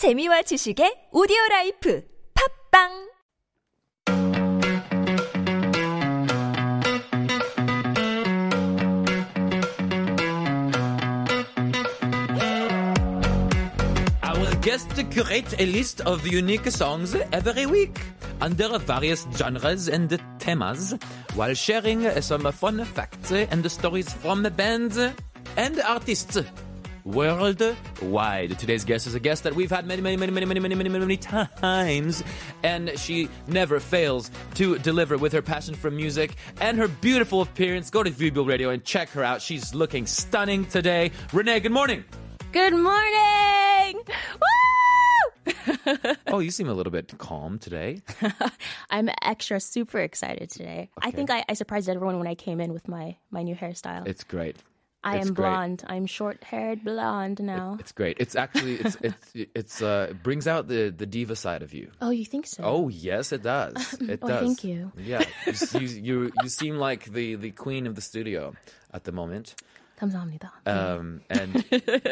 재미와 지식의 오디오 라이프 팝빵 I will guest curate a list of unique songs every week under various genres and themes while sharing some fun facts and stories from bands and artists worldwide. Today's guest is a guest that we've had many, many, many, many, many, many, many, many, many times, and she never fails to deliver with her passion for music and her beautiful appearance. Go to VBL Radio and check her out. She's looking stunning today. Renee, good morning. Good morning! Woo! Oh, you seem a little bit calm today. I'm extra super excited today. I think I, I surprised everyone when I came in with my, my new hairstyle. It's great. I it's am great. blonde. I'm short haired blonde now. It's great. It's actually it's it's it's uh it brings out the the diva side of you. oh, you think so? Oh yes, it does. It Oh, does. thank you. Yeah, you, s- you you you seem like the the queen of the studio at the moment, 감사합니다. um, and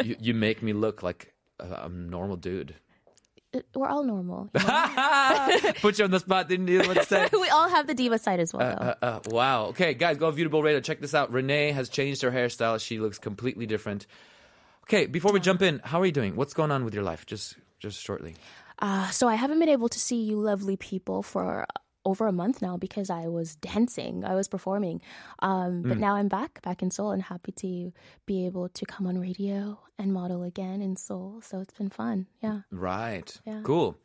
you, you make me look like a, a normal dude. Uh, We're all normal. you know? Put you on the spot, didn't you? Let's say. we all have the diva side as well. though. Uh, uh, wow. Okay, guys, go Viewable Radio. Check this out. Renee has changed her hairstyle. She looks completely different. Okay, before we jump in, how are you doing? What's going on with your life? Just just shortly. Uh, so I haven't been able to see you lovely people for over a month now because I was dancing, I was performing. Um, Hmm. but now I'm back, back in Seoul, and happy to be able to come on radio and model again in Seoul. So it's been fun. Yeah. Right. Yeah. Cool.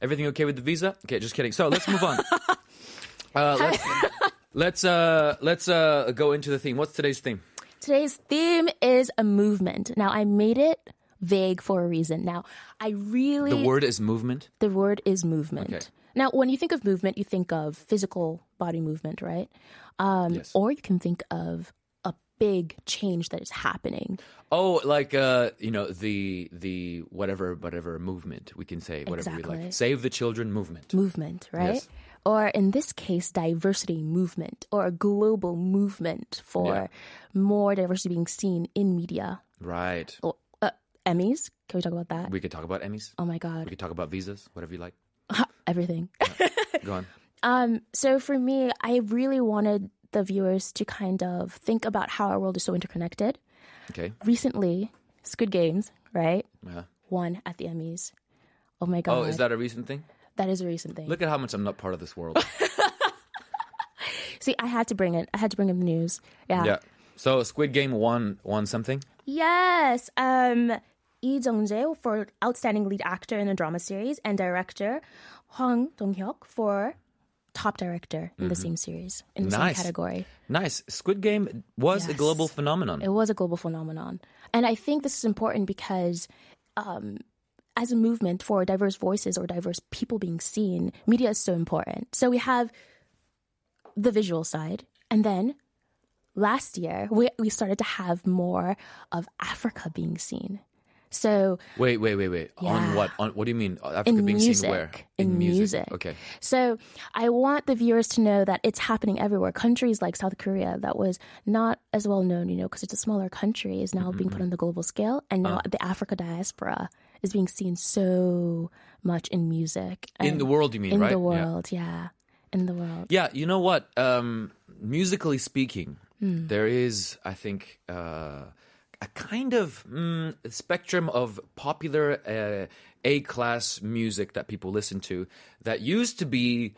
Everything okay with the visa? Okay, just kidding. So let's move on. uh, let's let's uh, let's uh, go into the theme. What's today's theme? Today's theme is a movement. Now I made it vague for a reason. Now I really The word is movement. the word is movement. Okay. Now, when you think of movement, you think of physical body movement, right? Um, Yes. Or you can think of a big change that is happening. Oh, like uh, you know the the whatever whatever movement we can say whatever we like. Save the children movement. Movement, right? Yes. Or in this case, diversity movement or a global movement for Yeah. more diversity being seen in media. Right. Or, uh, Emmys, can we talk about that? We could talk about Emmys. oh my God. We could talk about visas, whatever you like. everything. Go on. Um, so for me, I really wanted the viewers to kind of think about how our world is so interconnected. Okay. recently Squid Games, right? Yeah. Won at the Emmys. Oh my god. Oh, is that a recent thing? that is a recent thing. Look at how much I'm not part of this world. See, I had to bring it. I had to bring in the news. Yeah. yeah. So Squid Game won won something. Yes. Um Lee Jung-jae for outstanding lead actor in a drama series and director Hwang Dong-hyuk for top director in the same series in the Mm-hmm. Nice. same category. Nice. Squid Game was a global phenomenon. It was a global phenomenon. And I think this is important because um, as a movement for diverse voices or diverse people being seen, media is so important. So we have the visual side. And then last year, we, we started to have more of Africa being seen. So Wait, wait, wait, wait. On what? On what do you mean? Africa in being music, seen where? in music. music. Okay. So I want the viewers to know that it's happening everywhere. Countries like South Korea, that was not as well known, you know, because it's a smaller country, is now being put on the global scale, and now Uh. the Africa diaspora is being seen so much in music. In the world, you mean, right? in right? the world, yeah. in the world. Yeah, you know what? Um, musically speaking, Hmm. there is, I think, uh, a kind of mm, spectrum of popular uh, A class music that people listen to that used to be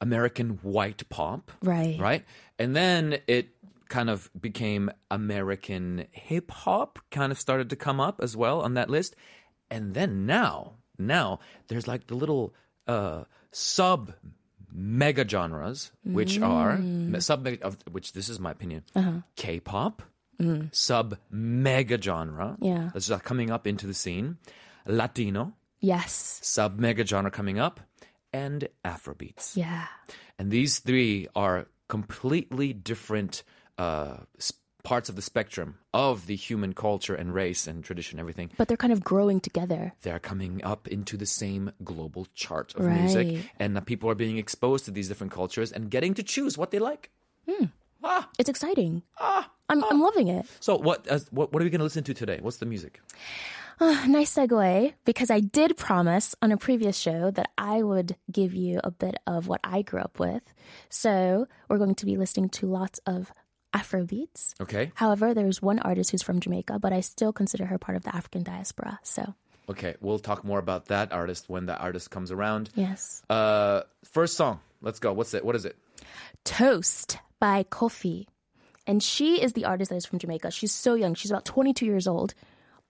American white pop. Right. Right? And then it kind of became American hip hop, kind of started to come up as well on that list. And then now, now there's like the little uh, sub mega genres, which are sub of which this is my opinion, K-pop, Mm. sub mega genre, Yeah. that's like uh, coming up into the scene, Latino, Yes. sub mega genre coming up, and Afrobeats. Yeah. And these three are completely different uh, parts of the spectrum of the human culture and race and tradition, everything. But they're kind of growing together. They're coming up into the same global chart of music, and the people are being exposed to these different cultures and getting to choose what they like. Hmm. Ah. It's exciting. Ah. I'm, I'm loving it. So, what, uh, what what are we going to listen to today? What's the music? nice segue because I did promise on a previous show that I would give you a bit of what I grew up with. So we're going to be listening to lots of Afro beats. Okay. However, there's one artist who's from Jamaica, but I still consider her part of the African diaspora. So, Okay. We'll talk more about that artist when that artist comes around. yes. Uh, first song. Let's go. What's it? What is it? Toast by Koffee. And she is the artist that is from Jamaica. She's so young. She's about 22 years old.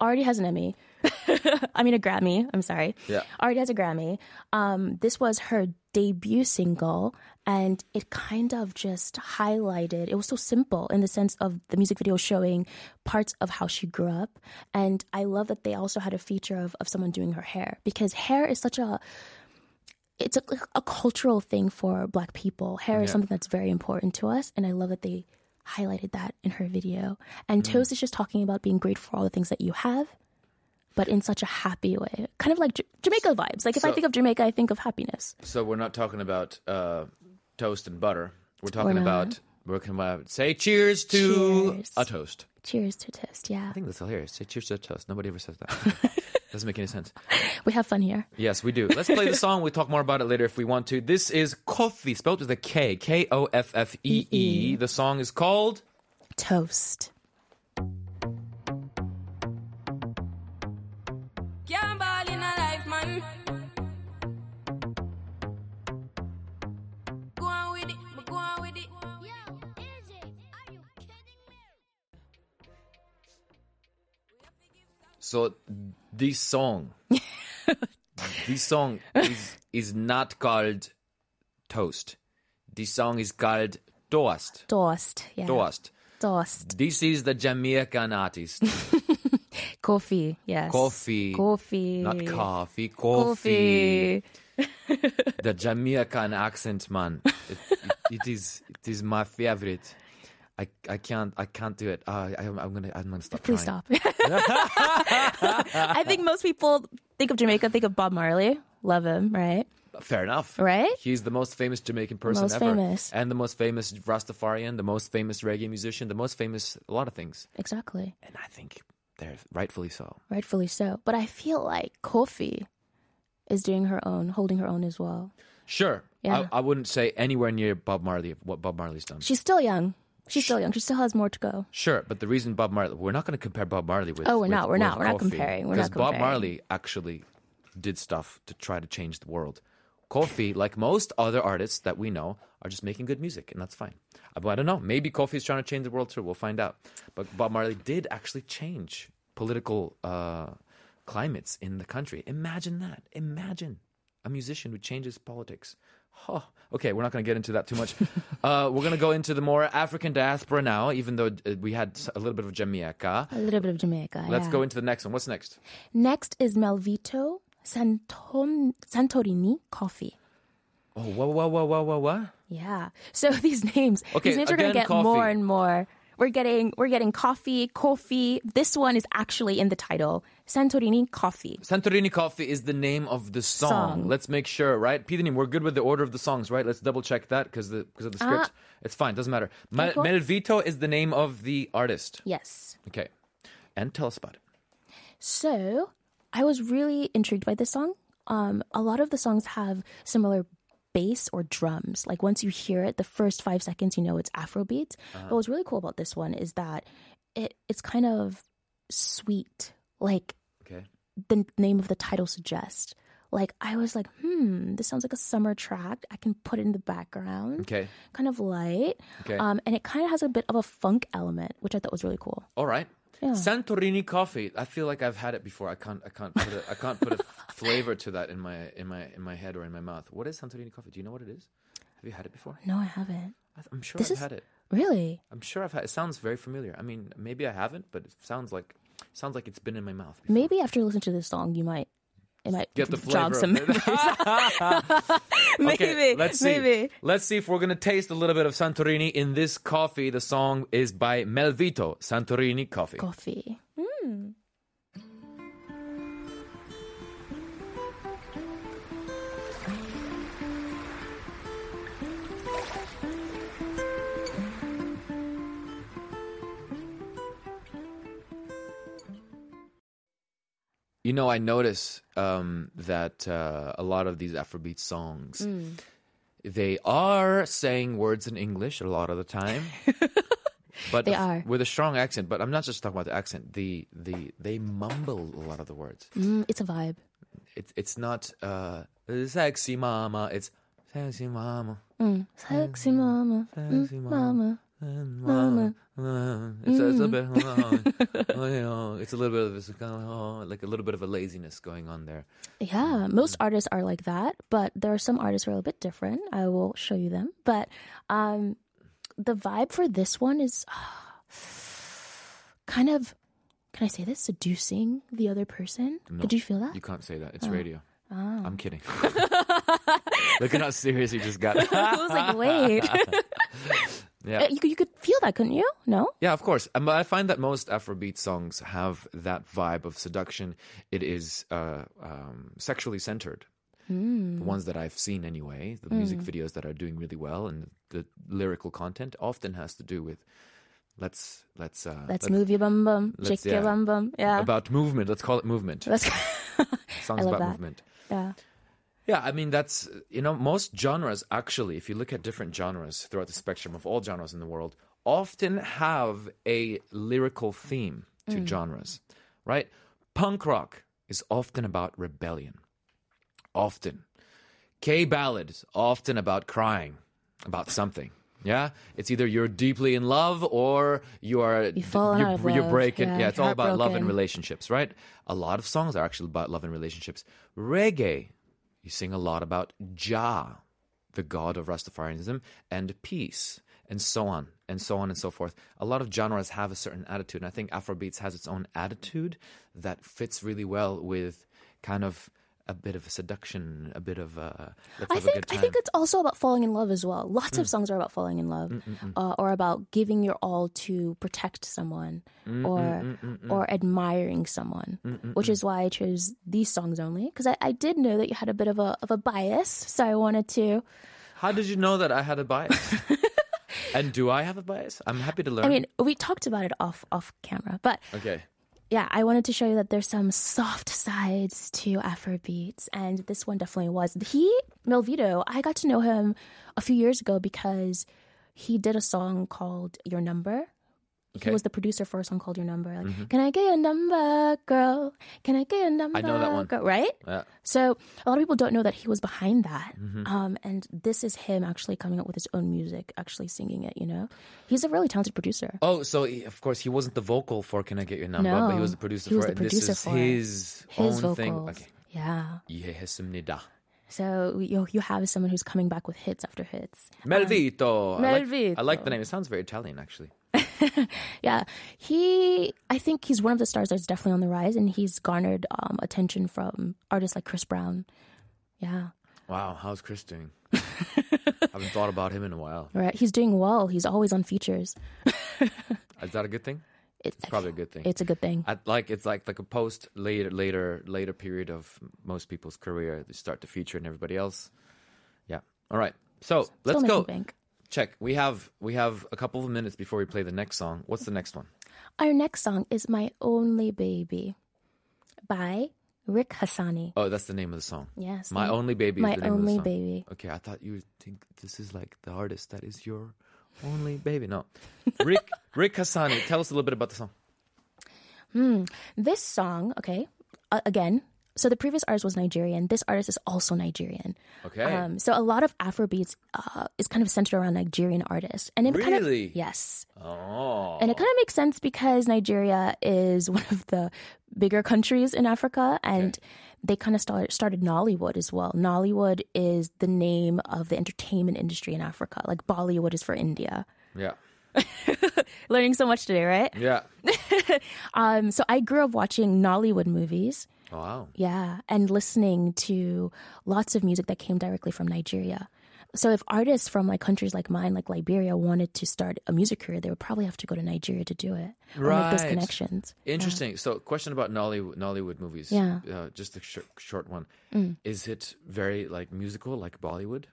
Already has an Emmy. I mean, a Grammy. I'm sorry. Yeah. Already has a Grammy. Um, this was her debut single, and it kind of just highlighted. It was so simple in the sense of the music video showing parts of how she grew up. And I love that they also had a feature of, of someone doing her hair because hair is such a it's a, a cultural thing for black people. Hair is something that's very important to us, and I love that they highlighted that in her video. And Toast is just talking about being grateful for all the things that you have, but in such a happy way, kind of like J- Jamaica vibes. Like if I think of Jamaica, I think of happiness. So we're not talking about uh, toast and butter. We're talking about we're talking about say cheers to Cheers. a toast. Cheers to toast. Yeah, I think that's hilarious. Say cheers to a toast. Nobody ever says that. Doesn't make any sense. we have fun here. Yes, we do. Let's play the song. We'll talk more about it later if we want to. This is Koffee, spelled with a K. K O F F E E. The song is called Toast. So this song, this song is is not called toast. This song is called toast. Toast. Yeah. Toast. Toast. This is the Jamaican artist. Coffee. Yes. Coffee. Coffee. Not coffee. Coffee. Coffee. The Jamaican accent, man. It, it, it is it is my favorite. I, I can't I can't do it. Uh, I, I'm gonna I'm gonna stop. Please trying. stop. I think most people think of Jamaica, think of Bob Marley. Love him, right? Fair enough. Right? He's the most famous Jamaican person Most ever, famous. and the most famous Rastafarian, the most famous reggae musician, the most famous a lot of things. Exactly. And I think they're rightfully so. Rightfully so. But I feel like Koffee is doing her own, holding her own as well. Sure. Yeah. I, I wouldn't say anywhere near Bob Marley what Bob Marley's done. She's still young. She's still young. She still has more to go. Sure, but the reason Bob Marley, we're not going to compare Bob Marley with. Oh, we're with- not, we're not, we're not comparing, we're because Bob. Marley actually did stuff to try to change the world. Koffee, like most other artists that we know, are just making good music, and that's fine. Uh, But I don't know. Maybe Koffee's trying to change the world too. We'll find out. But Bob Marley did actually change political uh, climates in the country. Imagine that. Imagine a musician who changes politics. Huh. Okay, we're not going to get into that too much. uh, we're going to go into the more African diaspora now, even though uh, we had a little bit of Jamaica. A little bit of Jamaica. Let's yeah. go into the next one. What's next? Next is Melvitto Santon- Santorini Coffee. Oh, whoa, whoa, whoa, whoa, whoa, what? Yeah. So these names, Okay, these names are going to get coffee. more and more. We're getting we're getting coffee, coffee. This one is actually in the title, Santorini Coffee. Santorini Coffee is the name of the song. Song. Let's make sure, right? Peter, we're good with the order of the songs, right? Let's double check that because the because of the script. It's fine, doesn't matter. Cool. Melvitto is the name of the artist. Yes. Okay, and tell us about it. So I was really intrigued by this song. Um, a lot of the songs have similar bass or drums. Like once you hear it, the first five seconds, you know it's Afrobeat. But what's really cool about this one is that it it's kind of sweet, like Okay. the name of the title suggests. Like I was like, hmm, this sounds like a summer track. I can put it in the background, Okay. kind of light, Okay. um, and it kind of has a bit of a funk element, which I thought was really cool. All right. Yeah. Santorini coffee. I feel like I've had it before. I can't. I can't put. A, I can't put a flavor to that in my in my in my head or in my mouth. What is Santorini coffee? Do you know what it is? Have you had it before? No, I haven't. I- I'm sure This I've is- had it. Really? I'm sure I've had. It sounds very familiar. I mean, maybe I haven't, but it sounds like sounds like it's been in my mouth. before. Maybe after listening to this song, you might it might Get the jog flavor some of it. memories. maybe, Okay, let's see. maybe. Let's see if we're gonna taste a little bit of Santorini in this coffee. The song is by Melvitto. Santorini coffee. Coffee. Mm. You know, I notice um, that uh, a lot of these Afrobeat songs, Mm. they are saying words in English a lot of the time. but They are. with a strong accent. But I'm not just talking about the accent. The the they mumble a lot of the words. Mm, it's a vibe. It's it's not uh, sexy mama. It's sexy mama. Sexy mama, mm, Sexy mama. Mama. It's, it's a bit. oh, you know, it's a little bit of this oh, like a little bit of a laziness going on there. Yeah, most artists are like that, but there are some artists who are a bit different. I will show you them. But um, the vibe for this one is kind of, can I say this? Seducing the other person. Did you feel that? You can't say that. Oh. It's radio. Ah. I'm kidding. Look at how serious you just got. I was like, wait. Yeah. Uh, you, could- you could feel that, couldn't you? No? Yeah, of course. Um, I find that most Afrobeat songs have that vibe of seduction. It is uh, um, sexually centered. Hmm. The ones that I've seen, anyway, the music videos that are doing really well, and the lyrical content often has to do with let's let's uh, Let's move your bum bum, let's- shake your yeah. bum bum. Yeah. about movement. Let's call it movement. Let's, Songs about that. movement. yeah. Yeah, I mean that's you know most genres actually, if you look at different genres throughout the spectrum of all genres in the world, often have a lyrical theme to Mm. genres, right? Punk rock is often about rebellion, often. K ballad is often about crying about something. Yeah, it's either you're deeply in love or you are You've fallen you're, out of you're love. breaking. Yeah, Yeah, it's all about love and relationships, right? A lot of songs are actually about love and relationships. Reggae, you sing a lot about Jah, the god of Rastafarianism, and peace, and so on, and so on and so forth. A lot of genres have a certain attitude, and I think Afrobeats has its own attitude that fits really well with kind of a bit of a seduction, a bit of a let's I a think I think it's also about falling in love as well. Lots Mm. of songs are about falling in love, mm, mm, mm. uh, or about giving your all to protect someone, Mm, or or admiring someone. Which is why I chose these songs only because I, I did know that you had a bit of a of a bias, so I wanted to. How did you know that I had a bias? and do I have a bias? I'm happy to learn. I mean, we talked about it off off camera, but okay. Yeah, I wanted to show you that there's some soft sides to Afrobeats, and this one definitely was. He, Melvitto, I got to know him a few years ago because he did a song called Your Number. Okay. He was the producer for a song called Your Number. Like, mm-hmm. Can I get your number, girl? Can I get your number? I know that one. Girl? Right? Yeah. So a lot of people don't know that he was behind that. Mm-hmm. Um, and this is him actually coming up with his own music, actually singing it, you know? He's a really talented producer. Oh, so he, of course, he wasn't the vocal for Can I Get Your Number, no, but he was the producer he was for the it. Producer this is his, his own vocals. thing. Okay. Yeah. 이해했습니다. So you, you have someone who's coming back with hits after hits. Melvitto. Um, Melvitto. I like, I like the name. It sounds very Italian, actually. Yeah, he. I think he's one of the stars that's definitely on the rise, and he's garnered um, attention from artists like Chris Brown. Yeah, Wow, how's Chris doing? I haven't thought about him in a while. right. He's doing well. He's always on features. Is that a good thing? It, It's probably a good thing. It's a good thing. At, like it's like like a post later later later period of most people's career. They start to feature and everybody else. Yeah. All right. So let's go. bank. Check. We have we have a couple of minutes before we play the next song. What's the next one? Our next song is "My Only Baby" by Ric Hassani. Oh, that's the name of the song. Yes, My only baby. My is the name Only of the song. Baby. Okay, I thought you would think this is like the artist that is your only baby. No, Ric Ric Hassani. Tell us a little bit about the song. Hmm. This song, okay, uh, again. So the previous artist was Nigerian. This artist is also Nigerian. Okay. Um, so a lot of Afrobeats uh, is kind of centered around Nigerian artists, and it kind of yes, oh. and it kind of makes sense because Nigeria is one of the bigger countries in Africa, and they kind of start, started Nollywood as well. Nollywood is the name of the entertainment industry in Africa, like Bollywood is for India. Yeah. Learning so much today, right? Yeah. Um, so I grew up watching Nollywood movies. Wow. Yeah, and listening to lots of music that came directly from Nigeria. So if artists from like countries like mine, like Liberia, wanted to start a music career, they would probably have to go to Nigeria to do it or make those connections. Interesting. So, question about Nollywood, Nollywood movies. Yeah. Uh, just a sh- short one. Is it very like musical, like Bollywood?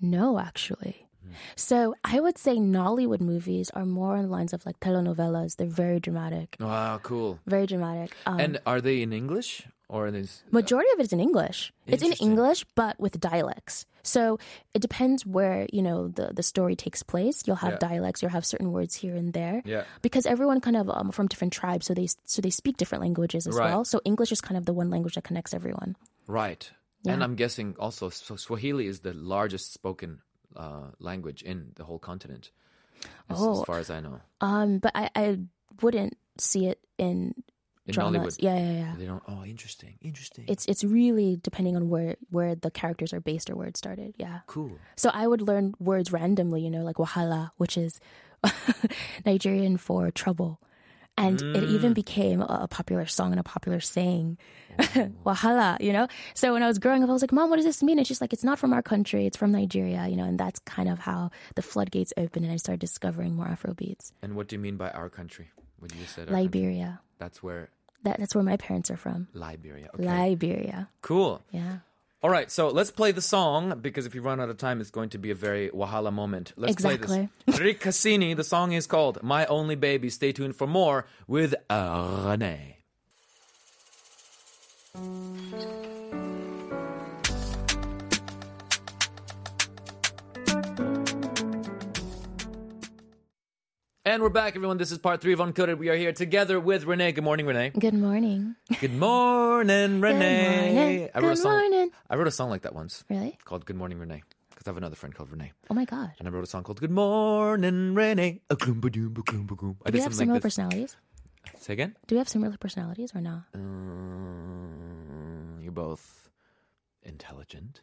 No, actually, So I would say Nollywood movies are more on the lines of like telenovelas. They're very dramatic, Wow, cool. very dramatic. Um, And are they in English or in this? majority of it is in English. It's in English, but with dialects. So it depends where you know the the story takes place. You'll have Yeah. dialects. You'll have certain words here and there. Yeah. Because everyone kind of um, from different tribes, so they so they speak different languages as Right. well. So English is kind of the one language that connects everyone. Right. And I'm guessing also so Swahili is the largest spoken uh, language in the whole continent, as, as Oh. far as I know. Um, but I, I wouldn't see it in, In dramas. Nollywood. Yeah, yeah, yeah. They don't. Oh, interesting. Interesting. It's it's really depending on where where the characters are based or where it started. Yeah. cool. So I would learn words randomly, you know, like wahala, which is Nigerian for trouble. And it even mm. became a, a popular song and a popular saying. wahala, you know? So when I was growing up, I was like, Mom, what does this mean? And she's like, It's not from our country, it's from Nigeria, you know, and that's kind of how the floodgates opened and I started discovering more Afro beats. And what do you mean by our country? What you said? our country? Liberia. That's where That, that's where my parents are from. Liberia. Okay. Liberia. cool. Yeah. All right, so let's play the song because if you run out of time, it's going to be a very wahala moment. Let's Exactly. play this. Ric Hassani, the song is called My Only Baby. Stay tuned for more with uh, And we're back, everyone. This is part three of Uncoded. We are here together with Renee. Good morning, Renee. Good morning. Good morning, Renee. Good morning. I wrote a song. morning. I wrote a song like that once Really? called "Good Morning, Renee" because I have another friend called Renee, Oh my God. and I wrote a song called "Good Morning, Renee." A gloom, ba doom, ba gloom, ba gloom. I Do we have something similar like this. personalities? Say again. Do we have similar personalities or not? Um, you're both intelligent.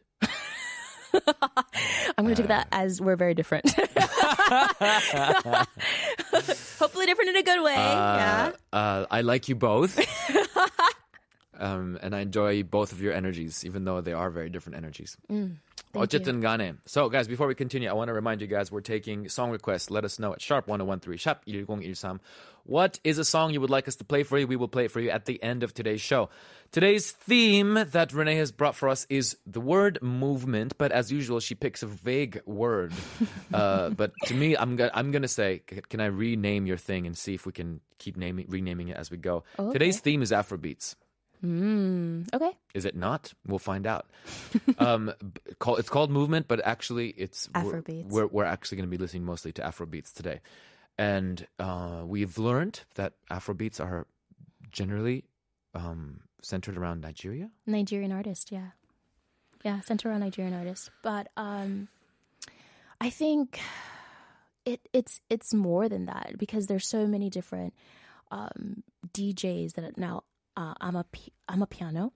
I'm going to take that as we're very different. Hopefully, different in a good way. yeah. Uh, I like you both. um, and I enjoy both of your energies, even though they are very different energies. Mm, Thank you. 어쨌든 간에. So, guys, before we continue, I want to remind you guys we're taking song requests. Let us know at sharp 1013, sharp 1013. What is a song you would like us to play for you? We will play it for you at the end of today's show. Today's theme that Renee has brought for us is the word movement, but as usual, she picks a vague word. uh, but to me, I'm gonna I'm gonna say, c- can I rename your thing and see if we can keep naming renaming it as we go? Oh, Today's theme is Afrobeats. Mm, okay. Is it not? We'll find out. um, call, it's called movement, but actually, it's we're- We're, we're actually going to be listening mostly to Afrobeats today, and uh, we've learned that Afrobeats are generally um, centered around Nigeria. Nigerian artist, yeah. Yeah, centered around Nigerian artist. But um I think it it's it's more than that because there's so many different um DJs that now uh, I'm a P- amapiano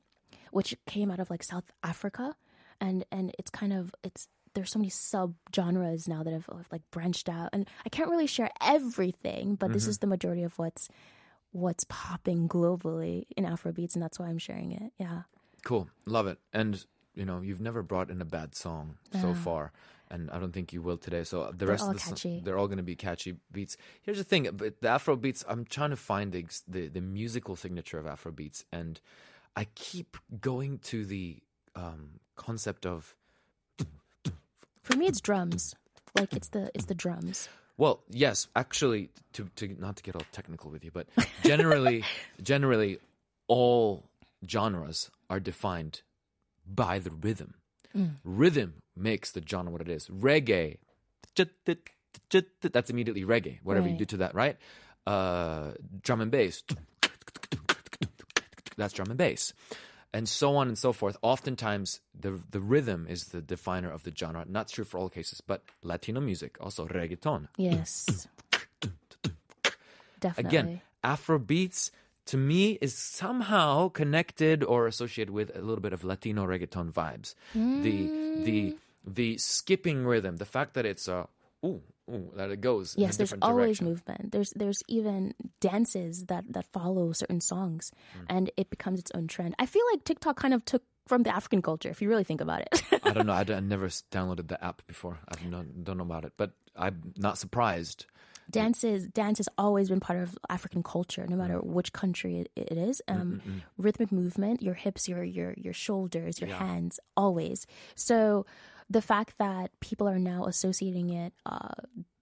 which came out of like South Africa and and it's kind of it's there's so many sub genres now that have, have like branched out and I can't really share everything but this is the majority of what's what's popping globally in Afrobeats and that's why I'm sharing it. Yeah. Cool, love it. And you know, you've never brought in a bad song so far, and I don't think you will today. So the They're rest all of the catchy. they're all going to be catchy beats. Here's the thing, but the Afro beats, I'm trying to find the, the the musical signature of Afro beats, and I keep going to the um, concept of For me, it's drums. Like it's the it's the drums. Well, yes, actually, to, to not to get all technical with you, but generally, generally, all genres are defined by the rhythm. Rhythm makes the genre what it is. Reggae, that's immediately reggae. Whatever you do to that, right? Uh, drum and bass, that's drum and bass. And so on and so forth. Oftentimes, the the rhythm is the definer of the genre. Not true for all cases, but Latino music, also reggaeton, Yes. Definitely. again afro beats to me is somehow connected or associated with a little bit of latino reggaeton vibes the the the skipping rhythm the fact that it's a ooh ooh that it goes in a yes, there's different always direction. movement. There's there's even dances that that follow certain songs, Mm. and it becomes its own trend. I feel like TikTok kind of took from the African culture, if you really think about it. i don't know I, I never downloaded the app before i don't know, don't know about it but i'm not surprised dances dance has always been part of African culture, no Mm. matter which country it, it is. Um, rhythmic movement, your hips, your your your shoulders, your hands, always. So the fact that people are now associating it, uh,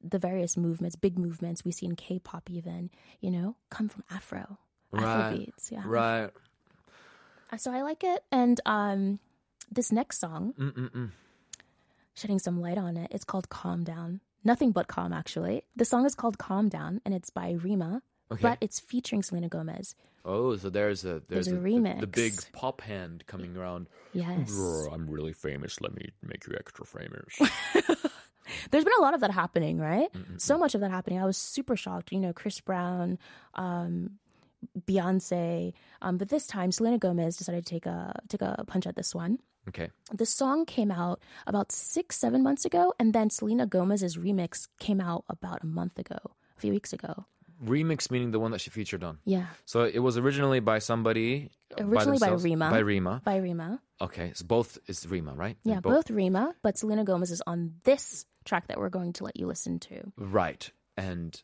the various movements, big movements we see in K-pop, even you know, come from Afro, Afro beats. Yeah, Right. So I like it, and um, this next song, Mm-mm-mm. shedding some light on it. It's called "Calm Down." Nothing but calm, actually. The song is called "Calm Down," and it's by Rema, Okay. but it's featuring Selena Gomez. Oh, so there's a there's, There's a the- remix. The, big pop hand coming around. Yes. "Brr, I'm really famous. Let me make you extra famous. There's been a lot of that happening, right? So much of that happening. I was super shocked. You know, Chris Brown, um, Beyonce, um, but this time Selena Gomez decided to take a take a punch at this one. Okay. The song came out about six, seven months ago, and then Selena Gomez's remix came out about a month ago, a few weeks ago. Remix meaning the one that she featured on. Yeah, So it was originally by somebody. Originally by themselves? Rema. By Rema. by Rema. Okay, so both is Rema, right? Yeah, both Rema, but Selena Gomez is on this track that we're going to let you listen to. Right. And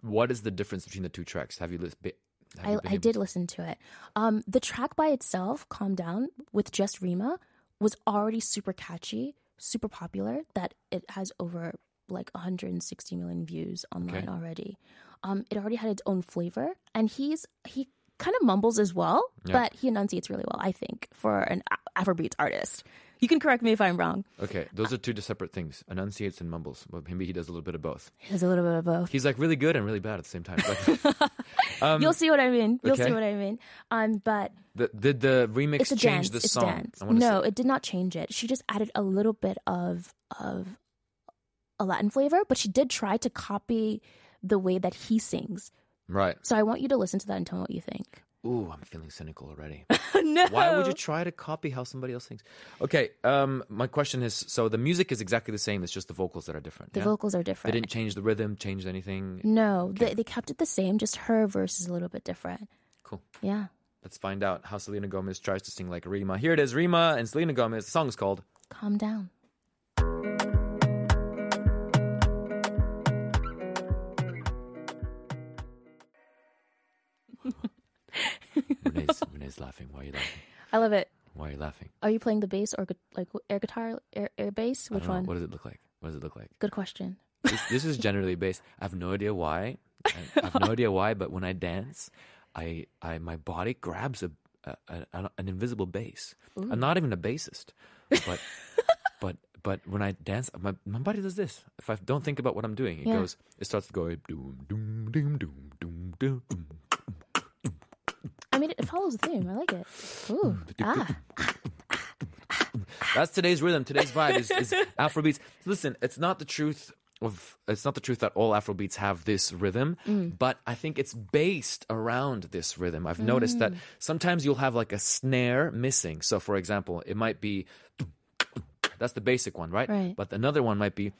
what is the difference between the two tracks? Have you listened? I, I did listen to it. Um, the track by itself, "Calm Down," with just Rema, was already super catchy, super popular. That it has over like 160 million views online Okay. already. Um, it already had its own flavor, and he's he kind of mumbles as well, Yeah. but he enunciates really well. I think for an Afrobeats artist. You can correct me if I'm wrong. Okay, those are two separate things. Enunciates and mumbles. Well, maybe he does a little bit of both. He does a little bit of both. He's like really good and really bad at the same time. Like, You'll see what I mean. You'll Um, okay. see what I mean. Um, but the, did the remix it's a change dance. the it's song? dance. No, say- it did not change it. She just added a little bit of of a Latin flavor, but she did try to copy the way that he sings. right. So I want you to listen to that and tell me what you think. Ooh, I'm feeling cynical already. no. Why would you try to copy how somebody else sings? Okay, um, my question is: so the music is exactly the same. It's just the vocals that are different. The yeah? vocals are different. They didn't change the rhythm, changed anything. No, they, they kept it the same. Just her verse is a little bit different. Cool. Yeah. Let's find out how Selena Gomez tries to sing like Rema. Here it is, Rema and Selena Gomez. The song is called Calm down. Renee's, Renee's laughing. Why are you laughing? I love it. Why are you laughing? Are you playing the bass or gu- like air guitar, air, air bass? I Which don't know. one? What does it look like? What does it look like? Good question. This, this is generally bass. I have no idea why. I, I have no idea why, but when I dance, I, I my body grabs a, a, a an invisible bass. I'm not even a bassist, but but but when I dance, my my body does this. If I don't think about what I'm doing, it Yeah. goes. It starts to go doom doom doom doom doom doom. doom. I mean, it follows the theme. I like it. Ooh. Mm, ah. That's today's rhythm. Today's vibe is, is Afrobeats. Listen, it's not the truth of it's not the truth that all Afrobeats have this rhythm, mm. but I think it's based around this rhythm. I've noticed that mm. sometimes you'll have like a snare missing. So, for example, it might be that's the basic one, right? Right. But another one might be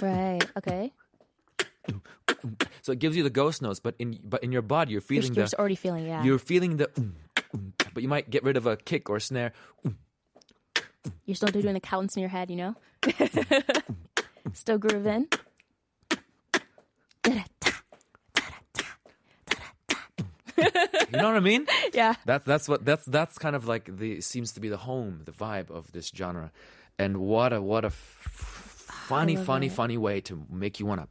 Right. Okay. So it gives you the ghost notes, but in but in your body you're You're, feeling you're the already feeling yeah. you're feeling the but you might get rid of a kick or a snare. You're still doing the counts in your head, you know? still grooving. You know what I mean? Yeah. That's that's what that's that's kind of like the seems to be the home, the vibe of this genre, and what a what a f- funny, funny, it. funny way to make you want to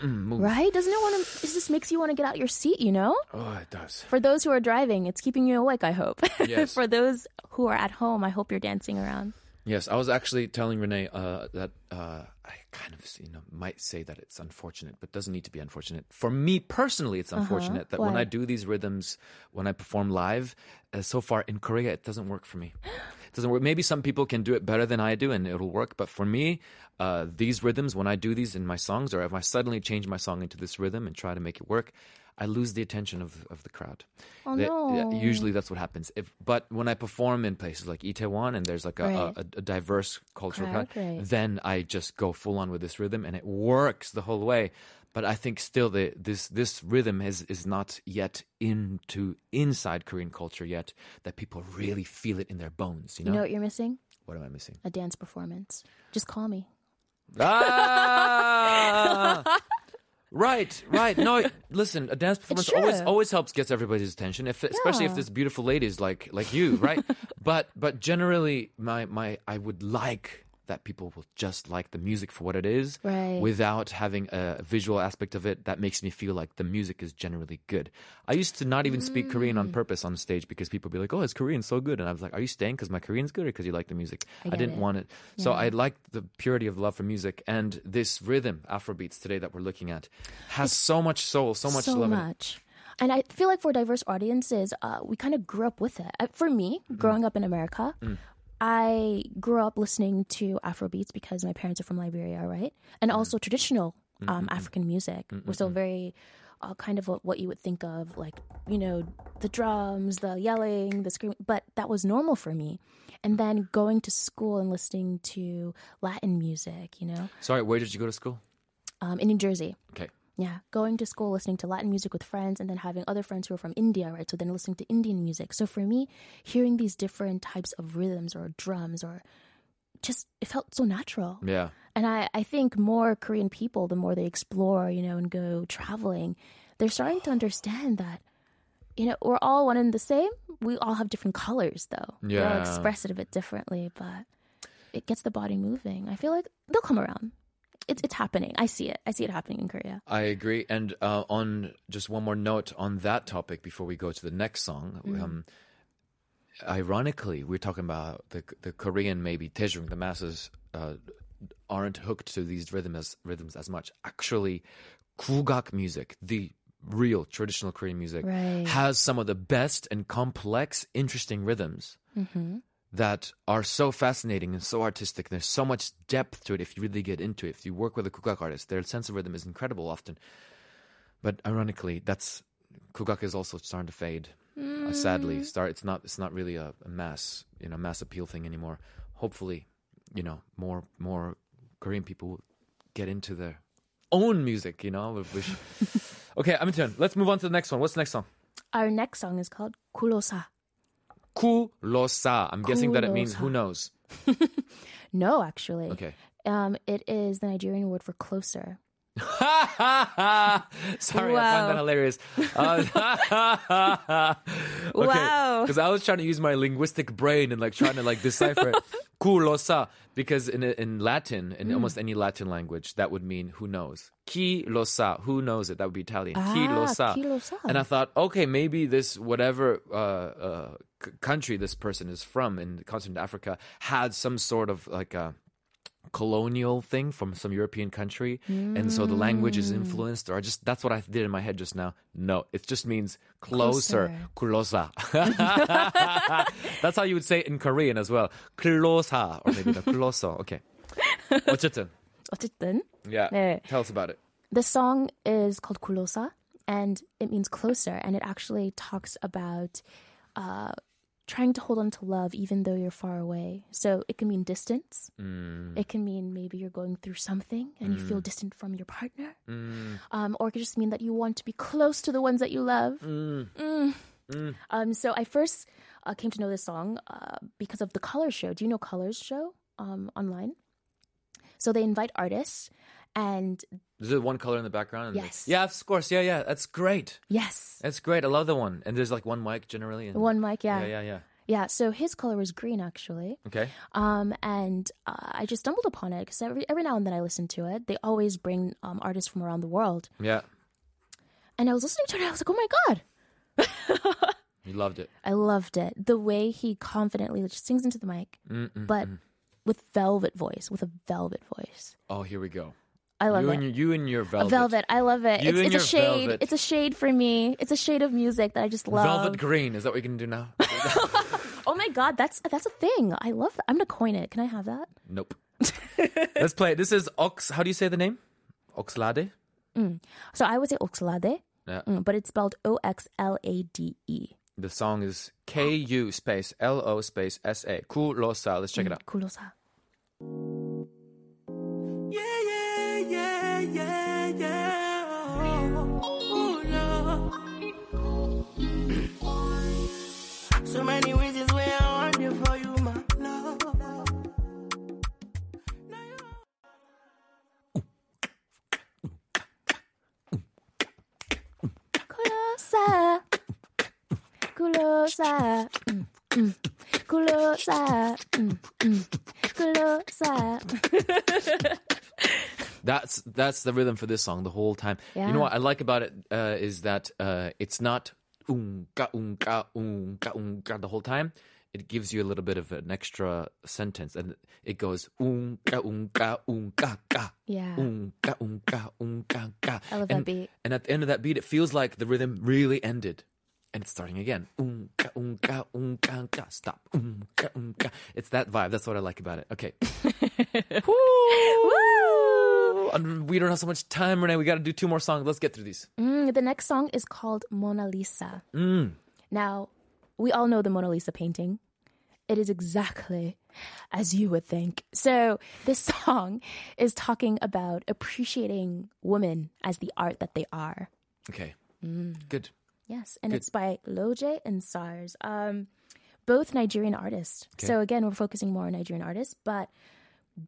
Mm, move. Right? Doesn't it want to? It just makes you want to get out your seat, you know? Oh, it does. For those who are driving, it's keeping you awake, I hope. Yes. For those who are at home, I hope you're dancing around. Yes, I was actually telling Renee uh, that uh, I kind of you know might say that it's unfortunate, but doesn't need to be unfortunate. For me personally, it's unfortunate that when I do these rhythms, when I perform live, uh, so far in Korea, it doesn't work for me. It doesn't work. Maybe some people can do it better than I do, and it'll work. But for me, uh, these rhythms, when I do these in my songs, or if I suddenly change my song into this rhythm and try to make it work, I lose the attention of, of the crowd. Oh, They- no. usually that's what happens. If but when I perform in places like Itaewon and there's like a, Right. a, a diverse cultural Crowd, crowd, right. then I just go full on with this rhythm and it works the whole way. But I think still the this this rhythm is is not yet into inside Korean culture yet that people really feel it in their bones. You You know, know what you're missing? what am I missing? A dance performance. Just call me. ah! Right, right. No, listen, a dance performance always always helps gets everybody's attention, if especially if this beautiful lady is like like you, right? but but generally, my my I would like that people will just like the music for what it is, Right. without having a visual aspect of it. That makes me feel like the music is generally good. I used to not even speak Korean Mm. on purpose on stage because people would be like, "Oh, his Korean so good," and I was like, "Are you staying because my Korean's good or because you like the music?" I get didn't it. want it, so I liked the purity of love for music and this rhythm, Afrobeats today that we're looking at, has so much soul, so much so love. much. And I feel like for diverse audiences, uh, we kind of grew up with it. Uh, For me, Mm. growing up in America, I grew up listening to Afrobeats because my parents are from Liberia, right? And Mm. also traditional um, African music. We're still very uh, kind of what, what you would think of, like, you know, the drums, the yelling, the screaming. But that was normal for me. And then going to school and listening to Latin music, you know, Sorry, where did you go to school? um, in New Jersey. Okay. Yeah, going to school, listening to Latin music with friends, and then having other friends who are from India, right? So then listening to Indian music. So for me, hearing these different types of rhythms or drums or just, it felt so natural. Yeah. And I, I think more Korean people, the more they explore, you know, and go traveling, they're starting to understand that, you know, we're all one and the same. We all have different colors, though. Yeah. We all Yeah. express it a bit differently, but it gets the body moving. I feel like they'll come around. It's, it's happening. I see it. I see it happening in Korea. I agree. And uh, on just one more note on that topic before we go to the next song. Um, ironically, we're talking about the the Korean maybe Daejung, the masses uh, aren't hooked to these rhythms rhythms as much. Actually, kugak music, the real traditional Korean music, Right. has some of the best and complex, interesting rhythms. That are so fascinating and so artistic. There's so much depth to it if you really get into it. If you work with a kugak artist, their sense of rhythm is incredible often. But ironically, that's kugak is also starting to fade. Uh, sadly, start it's not it's not really a, a mass you know mass appeal thing anymore. Hopefully, you know more more Korean people will get into their own music. You know, okay, I'm in turn. Let's move on to the next one. What's the next song? Our next song is called Kulosa. Kulosa. I'm guessing that it means who knows. No, actually. Okay. Um, it is the Nigerian word for closer. Sorry, I find that hilarious. Uh, okay. Wow. Because I was trying to use my linguistic brain and like trying to like decipher it. Kulosa. Because in in Latin, in Mm. almost any Latin language, that would mean who knows. Ki losa. Who knows it? That would be Italian. Ah, chi losa. And I thought, okay, maybe this whatever uh, uh, c- country this person is from in the continent of Africa had some sort of like a colonial thing from some European country, and so the language is influenced, or just that's what I did in my head just now. No, it just means closer, kulosa. that's how you would say it in Korean as well, kulosa, or maybe the kuloso. Okay. 어쨌든, 어쨌든, yeah. 네. Tell us about it. the song is called Kulosa, and it means closer, and it actually talks about uh, trying to hold on to love even though you're far away. So it can mean distance. It can mean maybe you're going through something and you feel distant from your partner. Um, or it could just mean that you want to be close to the ones that you love. Mm. Um, so I first uh, came to know this song uh, because of the Colors show. Do you know Colors show um, online? So they invite artists, and Is it one color in the background? and Yes. the- yeah, of course. Yeah, yeah. That's great. yes, That's great. I love the one. And there's like one mic generally. And, one mic, Yeah, yeah. yeah, yeah. Yeah, so his color was green actually. Okay. Um, and uh, I just stumbled upon it because every, every now and then I listen to it. They always bring um, artists from around the world. Yeah. And I was listening to it, I was like, oh my God, You loved it. I loved it. The way he confidently just sings into the mic, but with velvet voice, with a velvet voice. Oh, here we go. I love you it. And your, you and your velvet. velvet. I love it. You it's it's a shade. velvet. It's a shade for me. It's a shade of music that I just love. Velvet green. Is that what we can do now? Oh my god, that's that's a thing. I love that. I'm gonna coin it. Can I have that? nope. Let's play. it. This is Ox. How do you say the name? Oxlade? So I would say Oxlade, Yeah. mm, but it's spelled O X L A D E. The song is K U space L O space S A. Kulosa. Let's check it out. Kulosa. Gulosa. Gulosa. Mm, mm. That's that's the rhythm for this song the whole time. Yeah. You know what I like about it uh, is that uh, it's not unka unka unka unka the whole time. It gives you a little bit of an extra sentence, and it goes unka unka unka ka. Yeah. Unka unka unka ka. I love that and, beat. And at the end of that beat, it feels like the rhythm really ended. And it's starting again. Unka, unka, unka, unka. Stop. Unka, unka. It's that vibe. That's what I like about it. Okay. Woo! And we don't have so much time, Renee. We got to do two more songs. Let's get through these. Mm, the next song is called Mona Lisa. Now, we all know the Mona Lisa painting. It is exactly as you would think. So, this song is talking about appreciating women as the art that they are. Okay. Good. Yes, and Good. it's by Lojay and Sarz, um, both Nigerian artists. So again, we're focusing more on Nigerian artists, but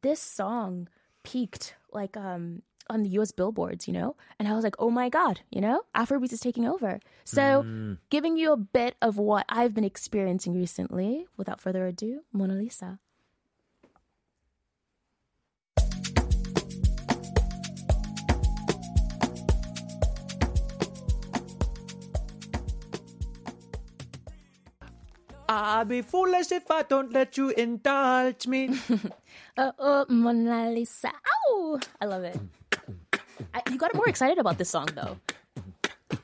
this song peaked like um, on the U.S. billboards, you know, and I was like, oh my god, you know, Afrobeats is taking over. So giving you a bit of what I've been experiencing recently. Without further ado, Mona Lisa. I'll be foolish if I don't let you indulge me. Uh oh, Mona Lisa. Ow! I love it. I, you got more excited about this song though.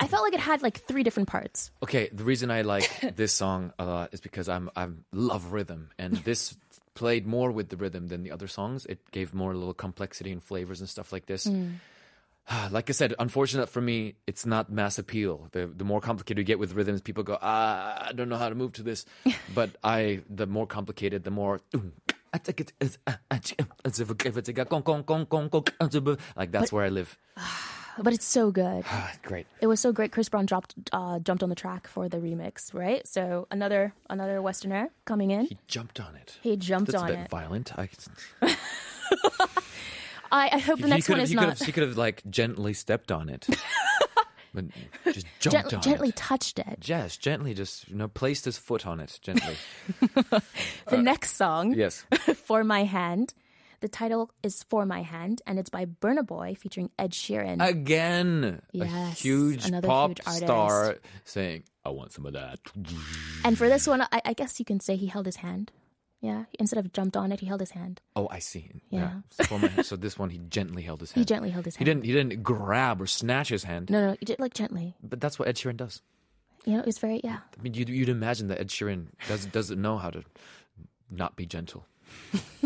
I felt like it had like three different parts. Okay, the reason I like this song a lot is because I'm I love rhythm, and this played more with the rhythm than the other songs. It gave more little complexity and flavors and stuff like this. Like I said, unfortunate for me, it's not mass appeal. The the more complicated you get with rhythms, people go, ah, I don't know how to move to this. but I, the more complicated, the more. Like that's where I live. But it's so good. Great. It was so great. Chris Brown dropped uh, jumped on the track for the remix, right? So another another Westerner coming in. He jumped on it. He jumped That's on a bit it. violent. I, I, I hope the next one is he could not have, he could have like gently stepped on it, but just jumped gently, on gently it. touched it. Yes, gently, just you know, placed his foot on it gently. The uh, next song, yes. "For My Hand," the title is "For My Hand," and it's by Burna Boy featuring Ed Sheeran. Again, a Yes, huge another pop huge artist. star saying, "I want some of that." and for this one, I, I guess you can say he held his hand. Yeah, instead of jumped on it, he held his hand. Oh, I see. Yeah. So, for my- so this one, he gently held his hand. He gently held his hand. He didn't. He didn't grab or snatch his hand. No, no, he did like gently. But that's what Ed Sheeran does. You know, it's very yeah. I mean, you'd, you'd imagine that Ed Sheeran does, doesn't know how to not be gentle.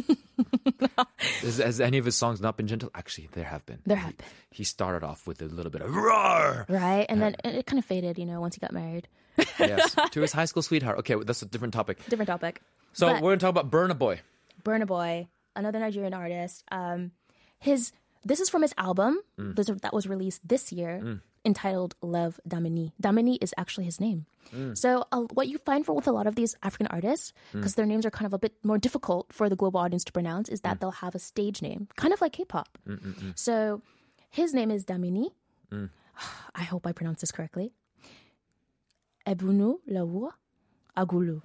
has, has any of his songs not been gentle? Actually, there have been. There have been. He started off with a little bit of roar. Right, and then it, it kind of faded, you know, once he got married. Yes, to his high school sweetheart. Okay, that's a different topic. Different topic. So But- we're gonna talk about Burna Boy. Burna Boy, another Nigerian artist. Um, his this is from his album Mm. this, that was released this year, entitled "Love Damini." Damini is actually his name. Mm. So uh, what you find for with a lot of these African artists, because their names are kind of a bit more difficult for the global audience to pronounce, is that Mm. they'll have a stage name, kind of like K-pop. So his name is Damini. Mm. I hope I pronounce this correctly. Ebunu Lawu Agulu.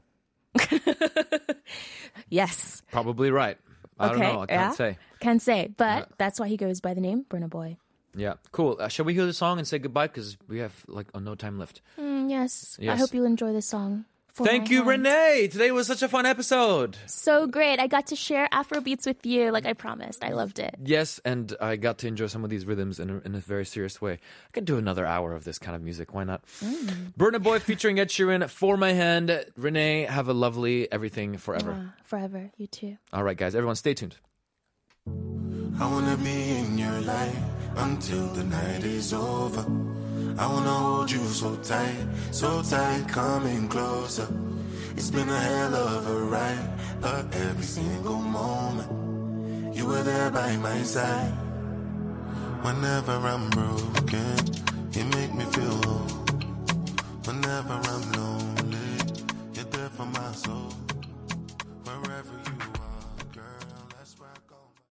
yes. Probably right. I don't Okay, know. I can't yeah. say. Can't say, but that's why he goes by the name Burna Boy. Yeah, cool. Uh, shall we hear the song and say goodbye? Because we have like uh, no time left. Mm, yes. I hope you'll enjoy this song. For Thank you, Hand. Renee. Today was such a fun episode. So great. I got to share Afro beats with you like I promised. I loved it. Yes, and I got to enjoy some of these rhythms in a, in a very serious way. I could do another hour of this kind of music. Why not? Mm. Burna Boy featuring Ed Sheeran for my hand. Renee, have a lovely everything forever. Forever. You too. All right, guys, everyone, stay tuned. I wanna be in your life until the night is over. I wanna hold you so tight, so tight, coming closer. It's been a hell of a ride, but every single moment you were there by my side. Whenever I'm broken, you make me feel whole. Whenever I'm lonely, you're there for my soul.